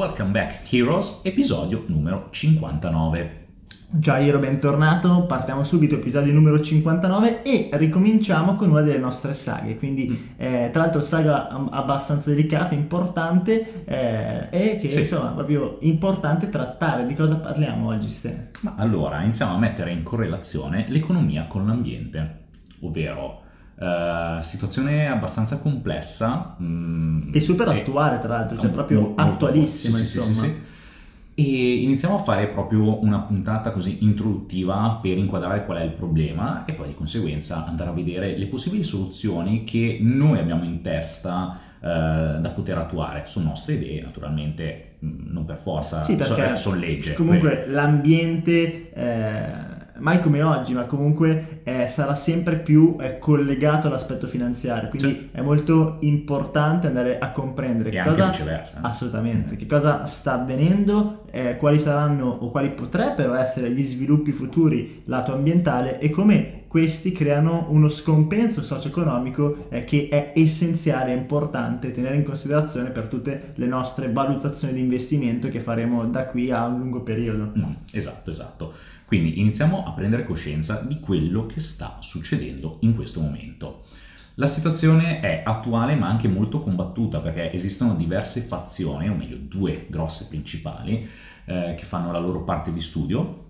Welcome Back Heroes, episodio numero 59. Jairo, bentornato. Partiamo subito, episodio numero 59 e ricominciamo con una delle nostre saghe. Quindi, mm. eh, tra l'altro, saga abbastanza delicata, importante eh, e che sì. insomma, proprio importante trattare. Di cosa parliamo oggi, Ste? Ma allora, iniziamo a mettere in correlazione l'economia con l'ambiente, ovvero Uh, situazione abbastanza complessa mm, e super attuale tra l'altro cioè proprio molto, attualissima sì, insomma sì, sì, e iniziamo a fare proprio una puntata così introduttiva per inquadrare qual è il problema e poi di conseguenza andare a vedere le possibili soluzioni che noi abbiamo in testa eh, da poter attuare. Sono nostre idee, naturalmente, mm, non per forza, sì, sono, sono legge. Comunque quelle. l'ambiente... Eh mai come oggi, ma comunque eh, sarà sempre più eh, collegato all'aspetto finanziario. Quindi sì. è molto importante andare a comprendere e che cosa viceversa. assolutamente, mm. che cosa sta avvenendo, eh, quali saranno o quali potrebbero essere gli sviluppi futuri lato ambientale e come questi creano uno scompenso socio-economico eh, che è essenziale e importante tenere in considerazione per tutte le nostre valutazioni di investimento che faremo da qui a un lungo periodo. Mm, esatto, esatto. Quindi iniziamo a prendere coscienza di quello che sta succedendo in questo momento. La situazione è attuale ma anche molto combattuta perché esistono diverse fazioni, o meglio due grosse principali, eh, che fanno la loro parte di studio,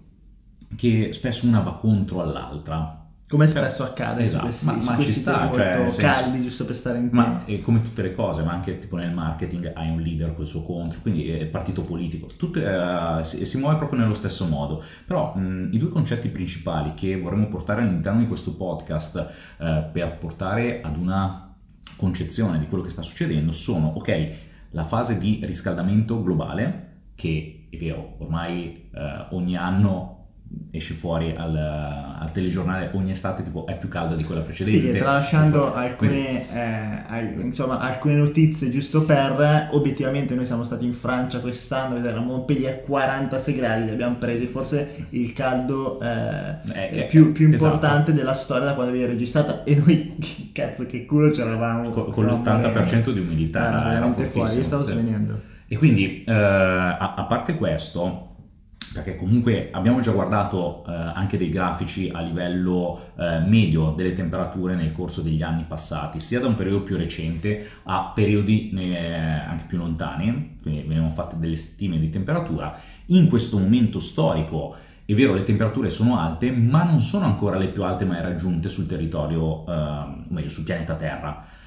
che spesso una va contro all'altra. Come spesso accade esatto, questi, ma, ma ci sta, cioè, senso, caldi giusto per stare in ma è come tutte le cose, ma anche tipo nel marketing hai un leader col suo contro, quindi è partito politico, tutte, uh, si, si, muove proprio nello stesso modo. Però mh, i due concetti principali che vorremmo portare all'interno di questo podcast uh, per portare ad una concezione di quello che sta succedendo sono, ok, la fase di riscaldamento globale, che è vero, ormai uh, ogni anno esce fuori al, al, telegiornale ogni estate tipo è più calda di quella precedente. sì, tralasciando alcune, eh, insomma, alcune notizie giusto sì. per obiettivamente noi siamo stati in Francia quest'anno ed era Montpellier 46 gradi li abbiamo presi forse il caldo eh, eh, più, più esatto. importante della storia da quando viene registrata. E noi cazzo che culo c'eravamo con, con l'80% di umidità era veramente fuori io stavo svenendo. E quindi eh, a, a parte questo perché comunque abbiamo già guardato eh, anche dei grafici a livello eh, medio delle temperature nel corso degli anni passati, sia da un periodo più recente a periodi eh, anche più lontani, quindi venivano fatte delle stime di temperatura. In questo momento storico è vero, le temperature sono alte, ma non sono ancora le più alte mai raggiunte sul territorio, eh, o meglio, sul pianeta Terra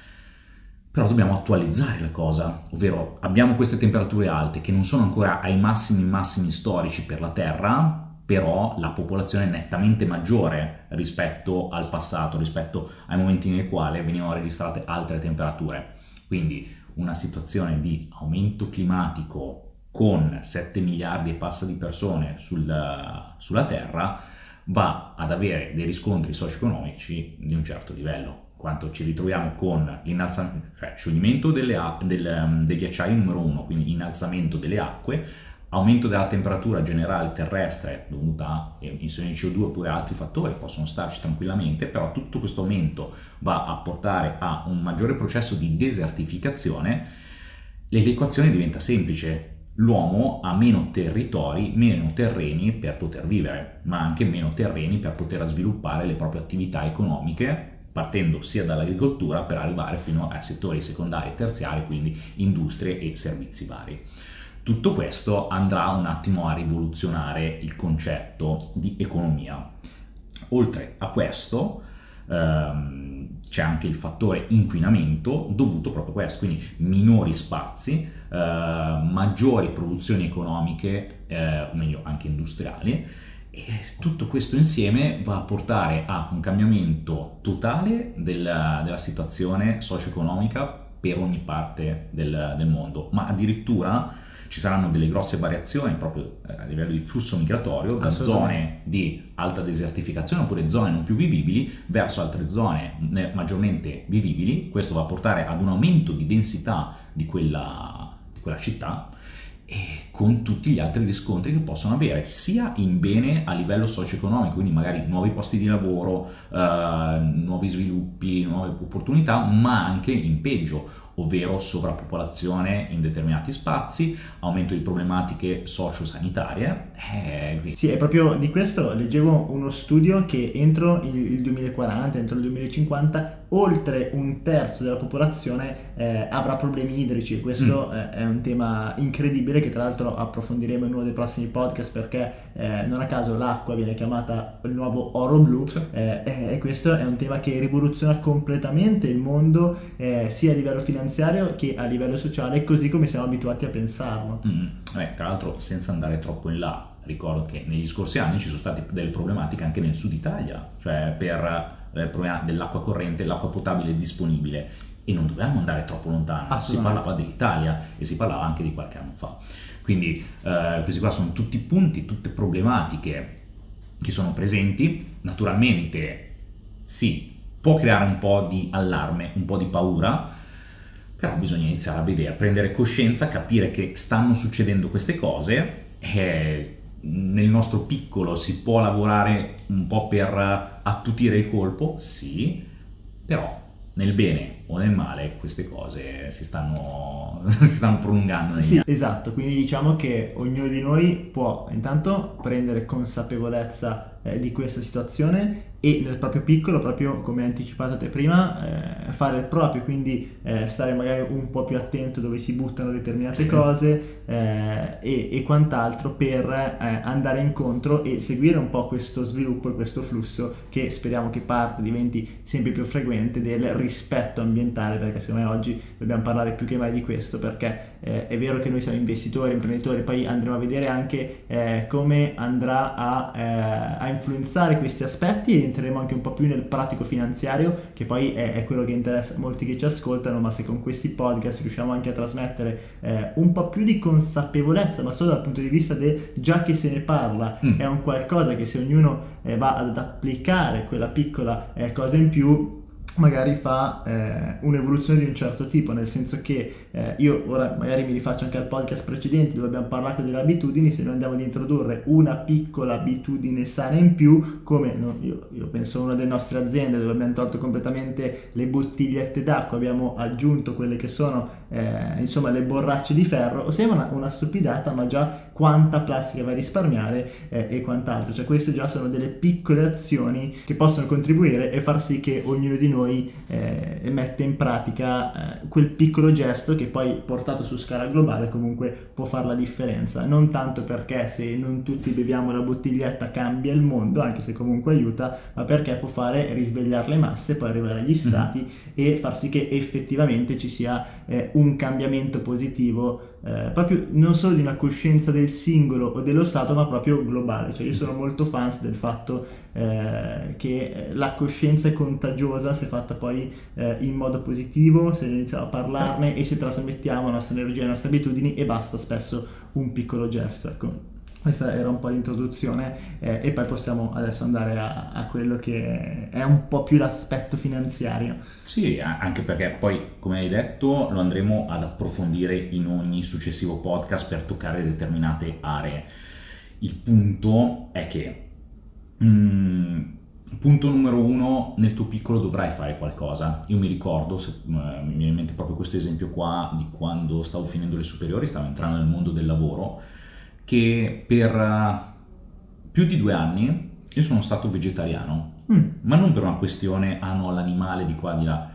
però dobbiamo attualizzare la cosa, ovvero abbiamo queste temperature alte che non sono ancora ai massimi massimi storici per la Terra, però la popolazione è nettamente maggiore rispetto al passato, rispetto ai momenti nei quali venivano registrate altre temperature. Quindi una situazione di aumento climatico con 7 miliardi e passa di persone sul, sulla Terra va ad avere dei riscontri socio-economici di un certo livello quanto ci ritroviamo con cioè scioglimento delle, del, um, dei ghiacciai numero uno, quindi innalzamento delle acque, aumento della temperatura generale terrestre dovuta a emissioni di CO2 oppure altri fattori possono starci tranquillamente, però tutto questo aumento va a portare a un maggiore processo di desertificazione, l'equazione diventa semplice. L'uomo ha meno territori, meno terreni per poter vivere, ma anche meno terreni per poter sviluppare le proprie attività economiche partendo sia dall'agricoltura per arrivare fino a settori secondari e terziari, quindi industrie e servizi vari. Tutto questo andrà un attimo a rivoluzionare il concetto di economia. Oltre a questo ehm, c'è anche il fattore inquinamento dovuto proprio a questo, quindi minori spazi, eh, maggiori produzioni economiche, eh, o meglio anche industriali, e tutto questo insieme va a portare a un cambiamento totale della, della situazione socio-economica per ogni parte del, del, mondo, ma addirittura ci saranno delle grosse variazioni proprio eh, a livello di flusso migratorio da zone di alta desertificazione oppure zone non più vivibili verso altre zone maggiormente vivibili. Questo va a portare ad un aumento di densità di quella, di quella città e con tutti gli altri riscontri che possono avere sia in bene a livello socio-economico, quindi magari nuovi posti di lavoro, eh, nuovi sviluppi, nuove opportunità, ma anche in peggio, ovvero sovrappopolazione in determinati spazi, aumento di problematiche sociosanitarie. Eh, sì, è proprio di questo leggevo uno studio che entro il 2040, entro il 2050, oltre un terzo della popolazione eh, avrà problemi idrici. Questo mm. è un tema incredibile che tra l'altro approfondiremo in uno dei prossimi podcast perché eh, non a caso l'acqua viene chiamata il nuovo oro blu eh, e questo è un tema che rivoluziona completamente il mondo eh, sia a livello finanziario che a livello sociale, così come siamo abituati a pensarlo. Mm. tra l'altro senza andare troppo in là, ricordo che negli scorsi anni ci sono state delle problematiche anche nel sud Italia, cioè per il problema dell'acqua corrente, l'acqua potabile disponibile e non dovevamo andare troppo lontano, si parlava dell'Italia e si parlava anche di qualche anno fa. Quindi eh, questi qua sono tutti punti, tutte problematiche che sono presenti. Naturalmente sì, può creare un po' di allarme, un po' di paura, però bisogna iniziare a vedere, a prendere coscienza, capire che stanno succedendo queste cose e nel nostro piccolo si può lavorare un po' per attutire il colpo, sì, però nel bene o nel male queste cose si stanno, si stanno prolungando. Sì, anni. esatto, quindi diciamo che ognuno di noi può intanto prendere consapevolezza eh, di questa situazione e nel proprio piccolo, proprio come anticipato te prima, eh, fare il proprio, quindi eh, stare magari un po' più attento dove si buttano determinate cose eh, e, e, quant'altro per eh, andare incontro e seguire un po' questo sviluppo e questo flusso che speriamo che parte, diventi sempre più frequente del rispetto ambientale, perché secondo me oggi dobbiamo parlare più che mai di questo, perché eh, è vero che noi siamo investitori, imprenditori, poi andremo a vedere anche eh, come andrà a, a influenzare questi aspetti entreremo anche un po' più nel pratico finanziario, che poi è, è, quello che interessa molti che ci ascoltano, ma se con questi podcast riusciamo anche a trasmettere eh, un po' più di consapevolezza, ma solo dal punto di vista del già che se ne parla, mm. è un qualcosa che se ognuno eh, va ad applicare quella piccola eh, cosa in più, magari fa eh, un'evoluzione di un certo tipo, nel senso che eh, io ora magari mi rifaccio anche al podcast precedenti dove abbiamo parlato delle abitudini, se noi andiamo ad introdurre una piccola abitudine sana in più, come no, io, io, penso a una delle nostre aziende dove abbiamo tolto completamente le bottigliette d'acqua, abbiamo aggiunto quelle che sono eh, insomma le borracce di ferro, sembra una, una, stupidata ma già quanta plastica va a risparmiare eh, e quant'altro, cioè queste già sono delle piccole azioni che possono contribuire e far sì che ognuno di noi eh, mette in pratica eh, quel piccolo gesto che poi portato su scala globale comunque può fare la differenza. Non tanto perché se non tutti beviamo la bottiglietta cambia il mondo, anche se comunque aiuta, ma perché può fare risvegliare le masse, poi arrivare agli mhm. stati mm-hmm. e far sì che effettivamente ci sia eh, un cambiamento positivo eh, proprio non solo di una coscienza del singolo o dello Stato, ma proprio globale. Cioè io sono molto fans del fatto eh, che la coscienza è contagiosa se fatta poi eh, in modo positivo, se iniziamo a parlarne e se trasmettiamo la nostra energia, le nostre abitudini e basta spesso un piccolo gesto. Ecco. Questa era un po' l'introduzione eh, e poi possiamo adesso andare a, a, quello che è un po' più l'aspetto finanziario. Sì, anche perché poi, come hai detto, lo andremo ad approfondire in ogni successivo podcast per toccare determinate aree. Il punto è che, mm, punto numero uno, nel tuo piccolo dovrai fare qualcosa. Io mi ricordo, se, uh, mi viene in mente proprio questo esempio qua, di quando stavo finendo le superiori, stavo entrando nel mondo del lavoro che per uh, più di due anni io sono stato vegetariano, mm. ma non per una questione, ah no, l'animale di qua di là,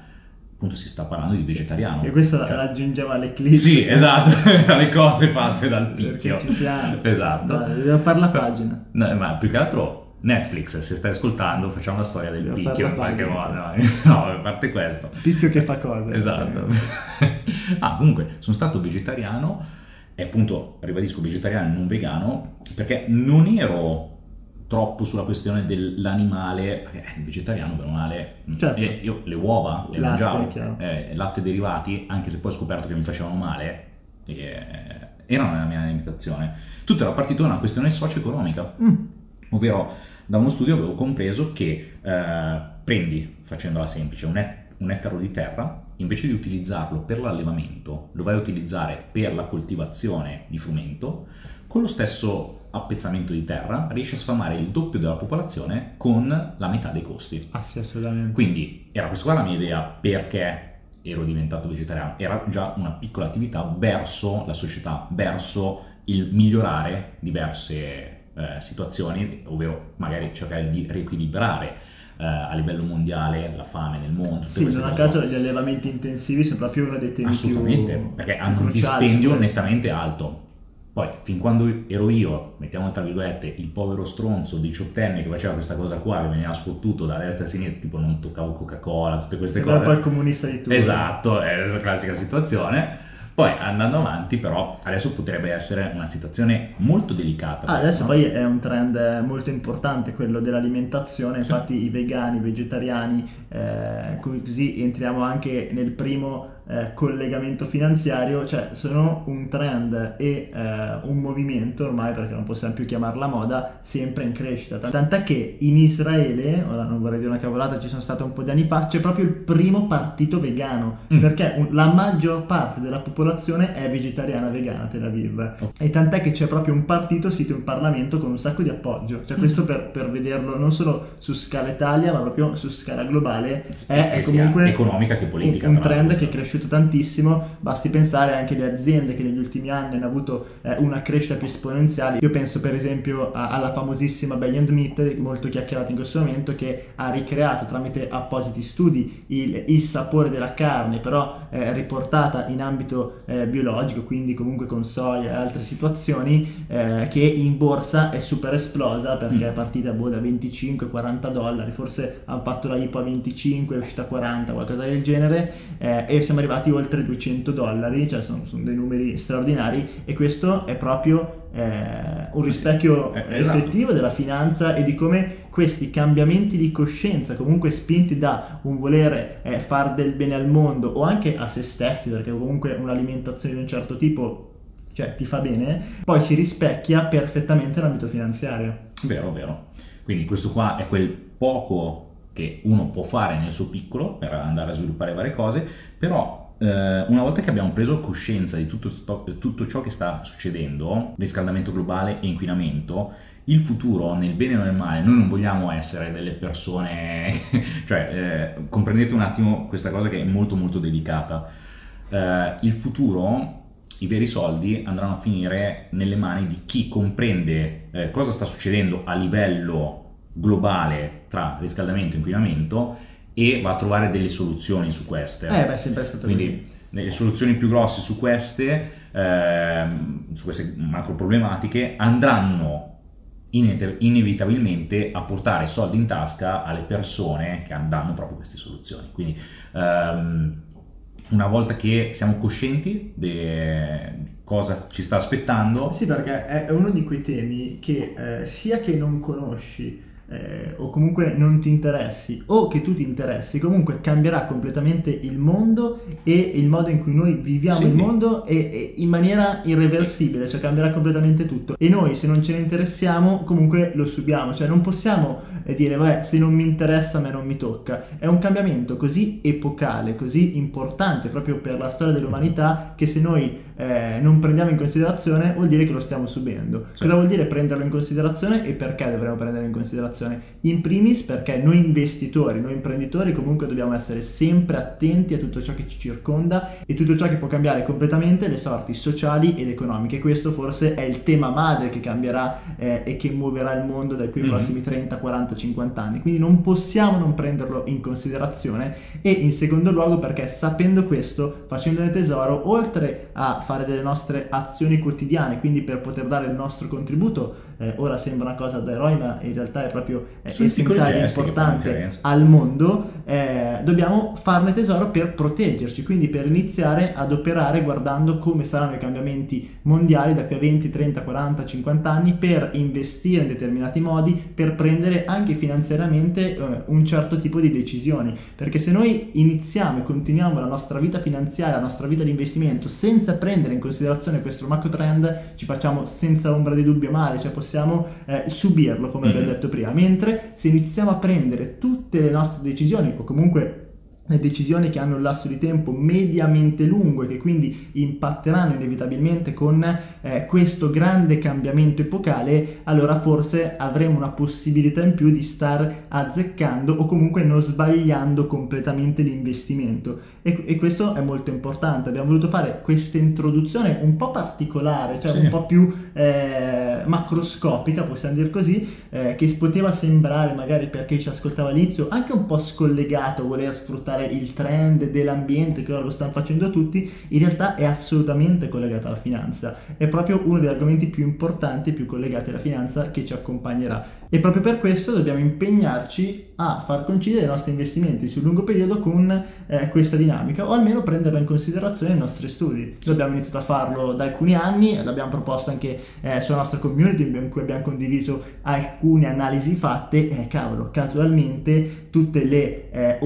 appunto si sta parlando di vegetariano. E questo cioè, raggiungeva le clip. Sì, esatto, le cose fatte dal picchio. Perché ci siamo. Esatto. Dai, dobbiamo fare la pagina. No, ma più che altro Netflix, se stai ascoltando, facciamo la storia del dobbiamo picchio in qualche modo. No, a parte questo. Picchio che fa cose. Esatto. ah, comunque, sono stato vegetariano e appunto, ribadisco, vegetariano e non vegano, perché non ero troppo sulla questione dell'animale, perché il vegetariano per male, certo. eh, io le uova le latte, mangiavo, eh, latte derivati, anche se poi ho scoperto che mi facevano male, eh, erano nella mia alimentazione. Tutto era partito da una questione socio-economica, mm. ovvero da uno studio avevo compreso che eh, prendi, facendola semplice, un, et- un ettaro di terra, invece di utilizzarlo per l'allevamento, lo vai a utilizzare per la coltivazione di frumento, con lo stesso appezzamento di terra riesci a sfamare il doppio della popolazione con la metà dei costi. Ah sì, assolutamente. Quindi era questa qua la mia idea perché ero diventato vegetariano, era già una piccola attività verso la società, verso il migliorare diverse eh, situazioni, ovvero magari cercare di riequilibrare eh, a livello mondiale la fame nel mondo. Sì, non a caso gli allevamenti intensivi sono proprio uno dei temi Assolutamente, più perché hanno un dispendio nettamente alto. Poi, fin quando ero io, mettiamo tra virgolette, il povero stronzo diciottenne che faceva questa cosa qua, che veniva sfottuto da destra e a sinistra, tipo non toccavo Coca-Cola, tutte queste cose. Era poi il comunista di tutto. Esatto, è la classica situazione poi andando avanti però adesso potrebbe essere una situazione molto delicata. Ah, adesso no? poi è un trend molto importante quello dell'alimentazione, sì. infatti i vegani, i vegetariani, eh, così entriamo anche nel primo eh, collegamento finanziario, cioè sono un trend e eh, un movimento ormai, perché non possiamo più chiamarla moda, sempre in crescita. Tant'è che in Israele, ora non vorrei dire una cavolata, ci sono state un po' di anni fa, c'è proprio il primo partito vegano, mm. perché un, la maggior parte della popolazione è vegetariana vegana Tel Aviv. Oh. E tant'è che c'è proprio un partito sito in Parlamento con un sacco di appoggio. Cioè mm. questo per, per vederlo non solo su scala Italia, ma proprio su scala globale, è, è comunque economica che politica. Un, un trend che è cresciuto cresciuto tantissimo, basti pensare anche alle aziende che negli ultimi anni hanno avuto eh, una crescita più esponenziale. Io penso per esempio a, alla famosissima Beyond Meat, molto chiacchierata in questo momento, che ha ricreato tramite appositi studi il, il sapore della carne, però eh, riportata in ambito eh, biologico, quindi comunque con soia e altre situazioni, eh, che in borsa è super esplosa perché mm. è partita boh, da 25-40 dollari, forse hanno fatto la IPO a 25, è uscita a 40, qualcosa del genere, eh, e siamo arrivati arrivati oltre 200 dollari, cioè sono, sono dei numeri straordinari e questo è proprio eh, un rispecchio eh, esatto. effettivo della finanza e di come questi cambiamenti di coscienza, comunque spinti da un volere eh, far del bene al mondo o anche a se stessi, perché comunque un'alimentazione di un certo tipo cioè ti fa bene, poi si rispecchia perfettamente nell'ambito finanziario. Vero, vero. Quindi questo qua è quel poco che uno può fare nel suo piccolo per andare a sviluppare varie cose, però eh, una volta che abbiamo preso coscienza di tutto, sto, tutto ciò che sta succedendo, riscaldamento globale e inquinamento, il futuro nel bene o nel male, noi non vogliamo essere delle persone, cioè eh, comprendete un attimo questa cosa che è molto molto delicata. Eh, il futuro, i veri soldi andranno a finire nelle mani di chi comprende eh, cosa sta succedendo a livello globale tra riscaldamento e inquinamento e va a trovare delle soluzioni su queste. Eh, beh, sempre stato Quindi, così. le soluzioni più grosse su queste, eh, su queste macro problematiche andranno inevitabilmente a portare soldi in tasca alle persone che danno proprio queste soluzioni. Quindi ehm, una volta che siamo coscienti di cosa ci sta aspettando... Sì, perché è uno di quei temi che eh, sia che non conosci, eh, o comunque non ti interessi o che tu ti interessi, comunque cambierà completamente il mondo e il modo in cui noi viviamo sì. il mondo e, e in maniera irreversibile, cioè cambierà completamente tutto. E noi se non ce ne interessiamo comunque lo subiamo, cioè non possiamo eh, dire vabbè se non mi interessa a me non mi tocca. È un cambiamento così epocale, così importante proprio per la storia dell'umanità che se noi eh, non prendiamo in considerazione vuol dire che lo stiamo subendo. Sì. Cosa vuol dire prenderlo in considerazione e perché dovremmo prenderlo in considerazione? In primis perché noi investitori, noi imprenditori comunque dobbiamo essere sempre attenti a tutto ciò che ci circonda e tutto ciò che può cambiare completamente le sorti sociali ed economiche. Questo forse è il tema madre che cambierà eh, e che muoverà il mondo dai qui mm-hmm. prossimi 30, 40, 50 anni. Quindi non possiamo non prenderlo in considerazione e in secondo luogo perché sapendo questo, facendone tesoro, oltre a fare delle nostre azioni quotidiane, quindi per poter dare il nostro contributo, eh, ora sembra una cosa da eroi, ma in realtà è proprio eh, essenziale, importante al mondo, eh, dobbiamo farne tesoro per proteggerci, quindi per iniziare ad operare guardando come saranno i cambiamenti mondiali da qui a 20, 30, 40, 50 anni per investire in determinati modi, per prendere anche finanziariamente eh, un certo tipo di decisioni, perché se noi iniziamo e continuiamo la nostra vita finanziaria, la nostra vita di investimento senza prendere prendere in considerazione questo macro trend ci facciamo senza ombra di dubbio male, cioè possiamo eh, subirlo come mm-hmm. abbiamo detto prima, mentre se iniziamo a prendere tutte le nostre decisioni o comunque le decisioni che hanno un lasso di tempo mediamente lungo e che quindi impatteranno inevitabilmente con eh, questo grande cambiamento epocale, allora forse avremo una possibilità in più di star azzeccando o comunque non sbagliando completamente l'investimento. E, e questo è molto importante. Abbiamo voluto fare questa introduzione un po' particolare, cioè sì. un po' più eh, macroscopica, possiamo dire così, eh, che poteva sembrare magari per chi ci ascoltava all'inizio anche un po' scollegato voler sfruttare affrontare il trend dell'ambiente che ora lo stanno facendo tutti, in realtà è assolutamente collegata alla finanza. È proprio uno degli argomenti più importanti più collegati alla finanza che ci accompagnerà. E proprio per questo dobbiamo impegnarci a far coincidere i nostri investimenti sul lungo periodo con eh, questa dinamica o almeno prenderla in considerazione nei nostri studi. Abbiamo iniziato a farlo da alcuni anni, l'abbiamo proposto anche eh, sulla nostra community in cui abbiamo condiviso alcune analisi fatte e cavolo, casualmente tutte le eh,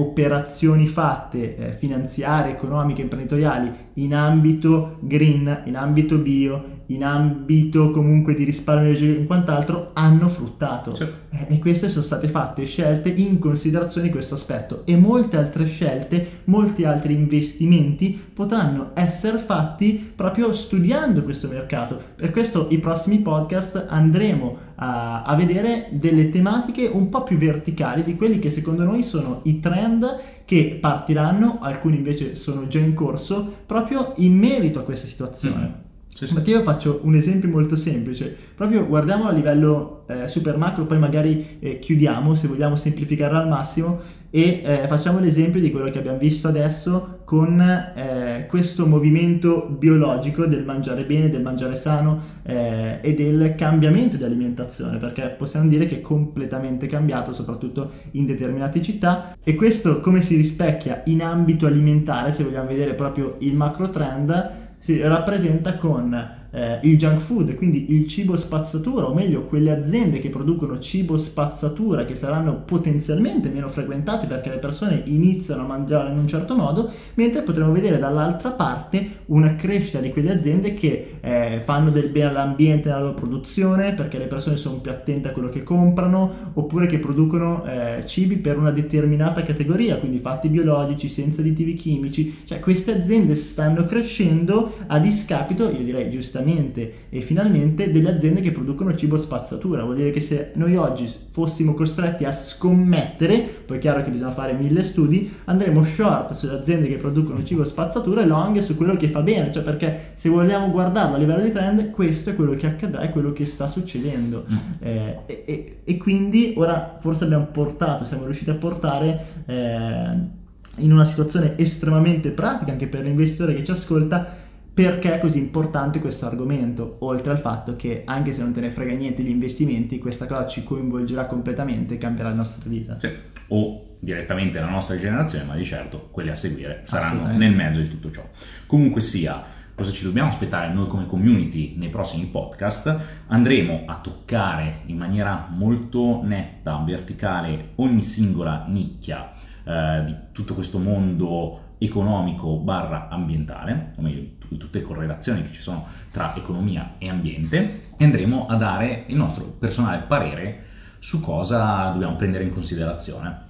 operazioni fatte eh, finanziarie, economiche, imprenditoriali in ambito green, in ambito bio, in ambito comunque di risparmio energetico e quant'altro hanno fruttato sì. e queste sono state fatte scelte in considerazione di questo aspetto e molte altre scelte, molti altri investimenti potranno essere fatti proprio studiando questo mercato. Per questo i prossimi podcast andremo a, a vedere delle tematiche un po' più verticali di quelli che secondo noi sono i trend che partiranno, alcuni invece sono già in corso, proprio in merito a questa situazione. Mm. Sì, sì. Perché io faccio un esempio molto semplice, proprio guardiamo a livello eh, super macro, poi magari eh, chiudiamo se vogliamo semplificarlo al massimo e eh, facciamo l'esempio di quello che abbiamo visto adesso con eh, questo movimento biologico del mangiare bene, del mangiare sano eh, e del cambiamento di alimentazione, perché possiamo dire che è completamente cambiato, soprattutto in determinate città e questo come si rispecchia in ambito alimentare, se vogliamo vedere proprio il macro trend, si rappresenta con eh, il junk food, quindi il cibo spazzatura, o meglio quelle aziende che producono cibo spazzatura che saranno potenzialmente meno frequentate perché le persone iniziano a mangiare in un certo modo, mentre potremo vedere dall'altra parte una crescita di quelle aziende che eh, fanno del bene all'ambiente nella loro produzione perché le persone sono più attente a quello che comprano, oppure che producono eh, cibi per una determinata categoria, quindi fatti biologici, senza additivi chimici, cioè queste aziende stanno crescendo a discapito, io direi giustamente, direttamente e finalmente delle aziende che producono cibo spazzatura. Vuol dire che se noi oggi fossimo costretti a scommettere, poi è chiaro che bisogna fare mille studi, andremo short sulle aziende che producono cibo spazzatura e long su quello che fa bene, cioè perché se vogliamo guardarlo a livello di trend, questo è quello che accadrà, è quello che sta succedendo. Mm. Eh, e, e, e, quindi ora forse abbiamo portato, siamo riusciti a portare... Eh, in una situazione estremamente pratica anche per l'investitore che ci ascolta perché è così importante questo argomento, oltre al fatto che anche se non te ne frega niente gli investimenti, questa cosa ci coinvolgerà completamente e cambierà la nostra vita. Sì. O direttamente la nostra generazione, ma di certo quelle a seguire saranno nel mezzo di tutto ciò. Comunque sia, cosa ci dobbiamo aspettare noi come community nei prossimi podcast? Andremo a toccare in maniera molto netta, verticale, ogni singola nicchia eh, di tutto questo mondo economico barra ambientale, o meglio tutte le correlazioni che ci sono tra economia e ambiente, e andremo a dare il nostro personale parere su cosa dobbiamo prendere in considerazione.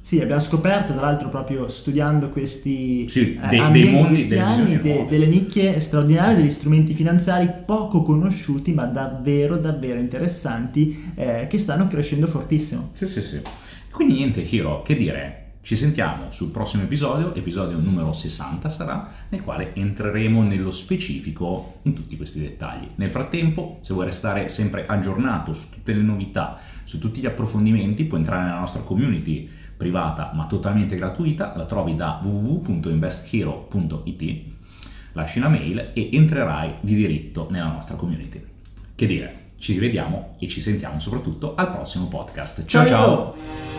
Sì, abbiamo scoperto, tra l'altro, proprio studiando questi sì, eh, dei, dei mondi, anni, de, delle nicchie straordinarie, degli strumenti finanziari poco conosciuti, ma davvero, davvero interessanti, eh, che stanno crescendo fortissimo. Sì, sì, sì. Quindi niente, Hiro, che dire? Ci sentiamo sul prossimo episodio, episodio numero 60 sarà, nel quale entreremo nello specifico in tutti questi dettagli. Nel frattempo, se vuoi restare sempre aggiornato su tutte le novità, su tutti gli approfondimenti, puoi entrare nella nostra community privata ma totalmente gratuita, la trovi da www.investhero.it, lasci una mail e entrerai di diritto nella nostra community. Che dire, ci rivediamo e ci sentiamo soprattutto al prossimo podcast. ciao! ciao. ciao.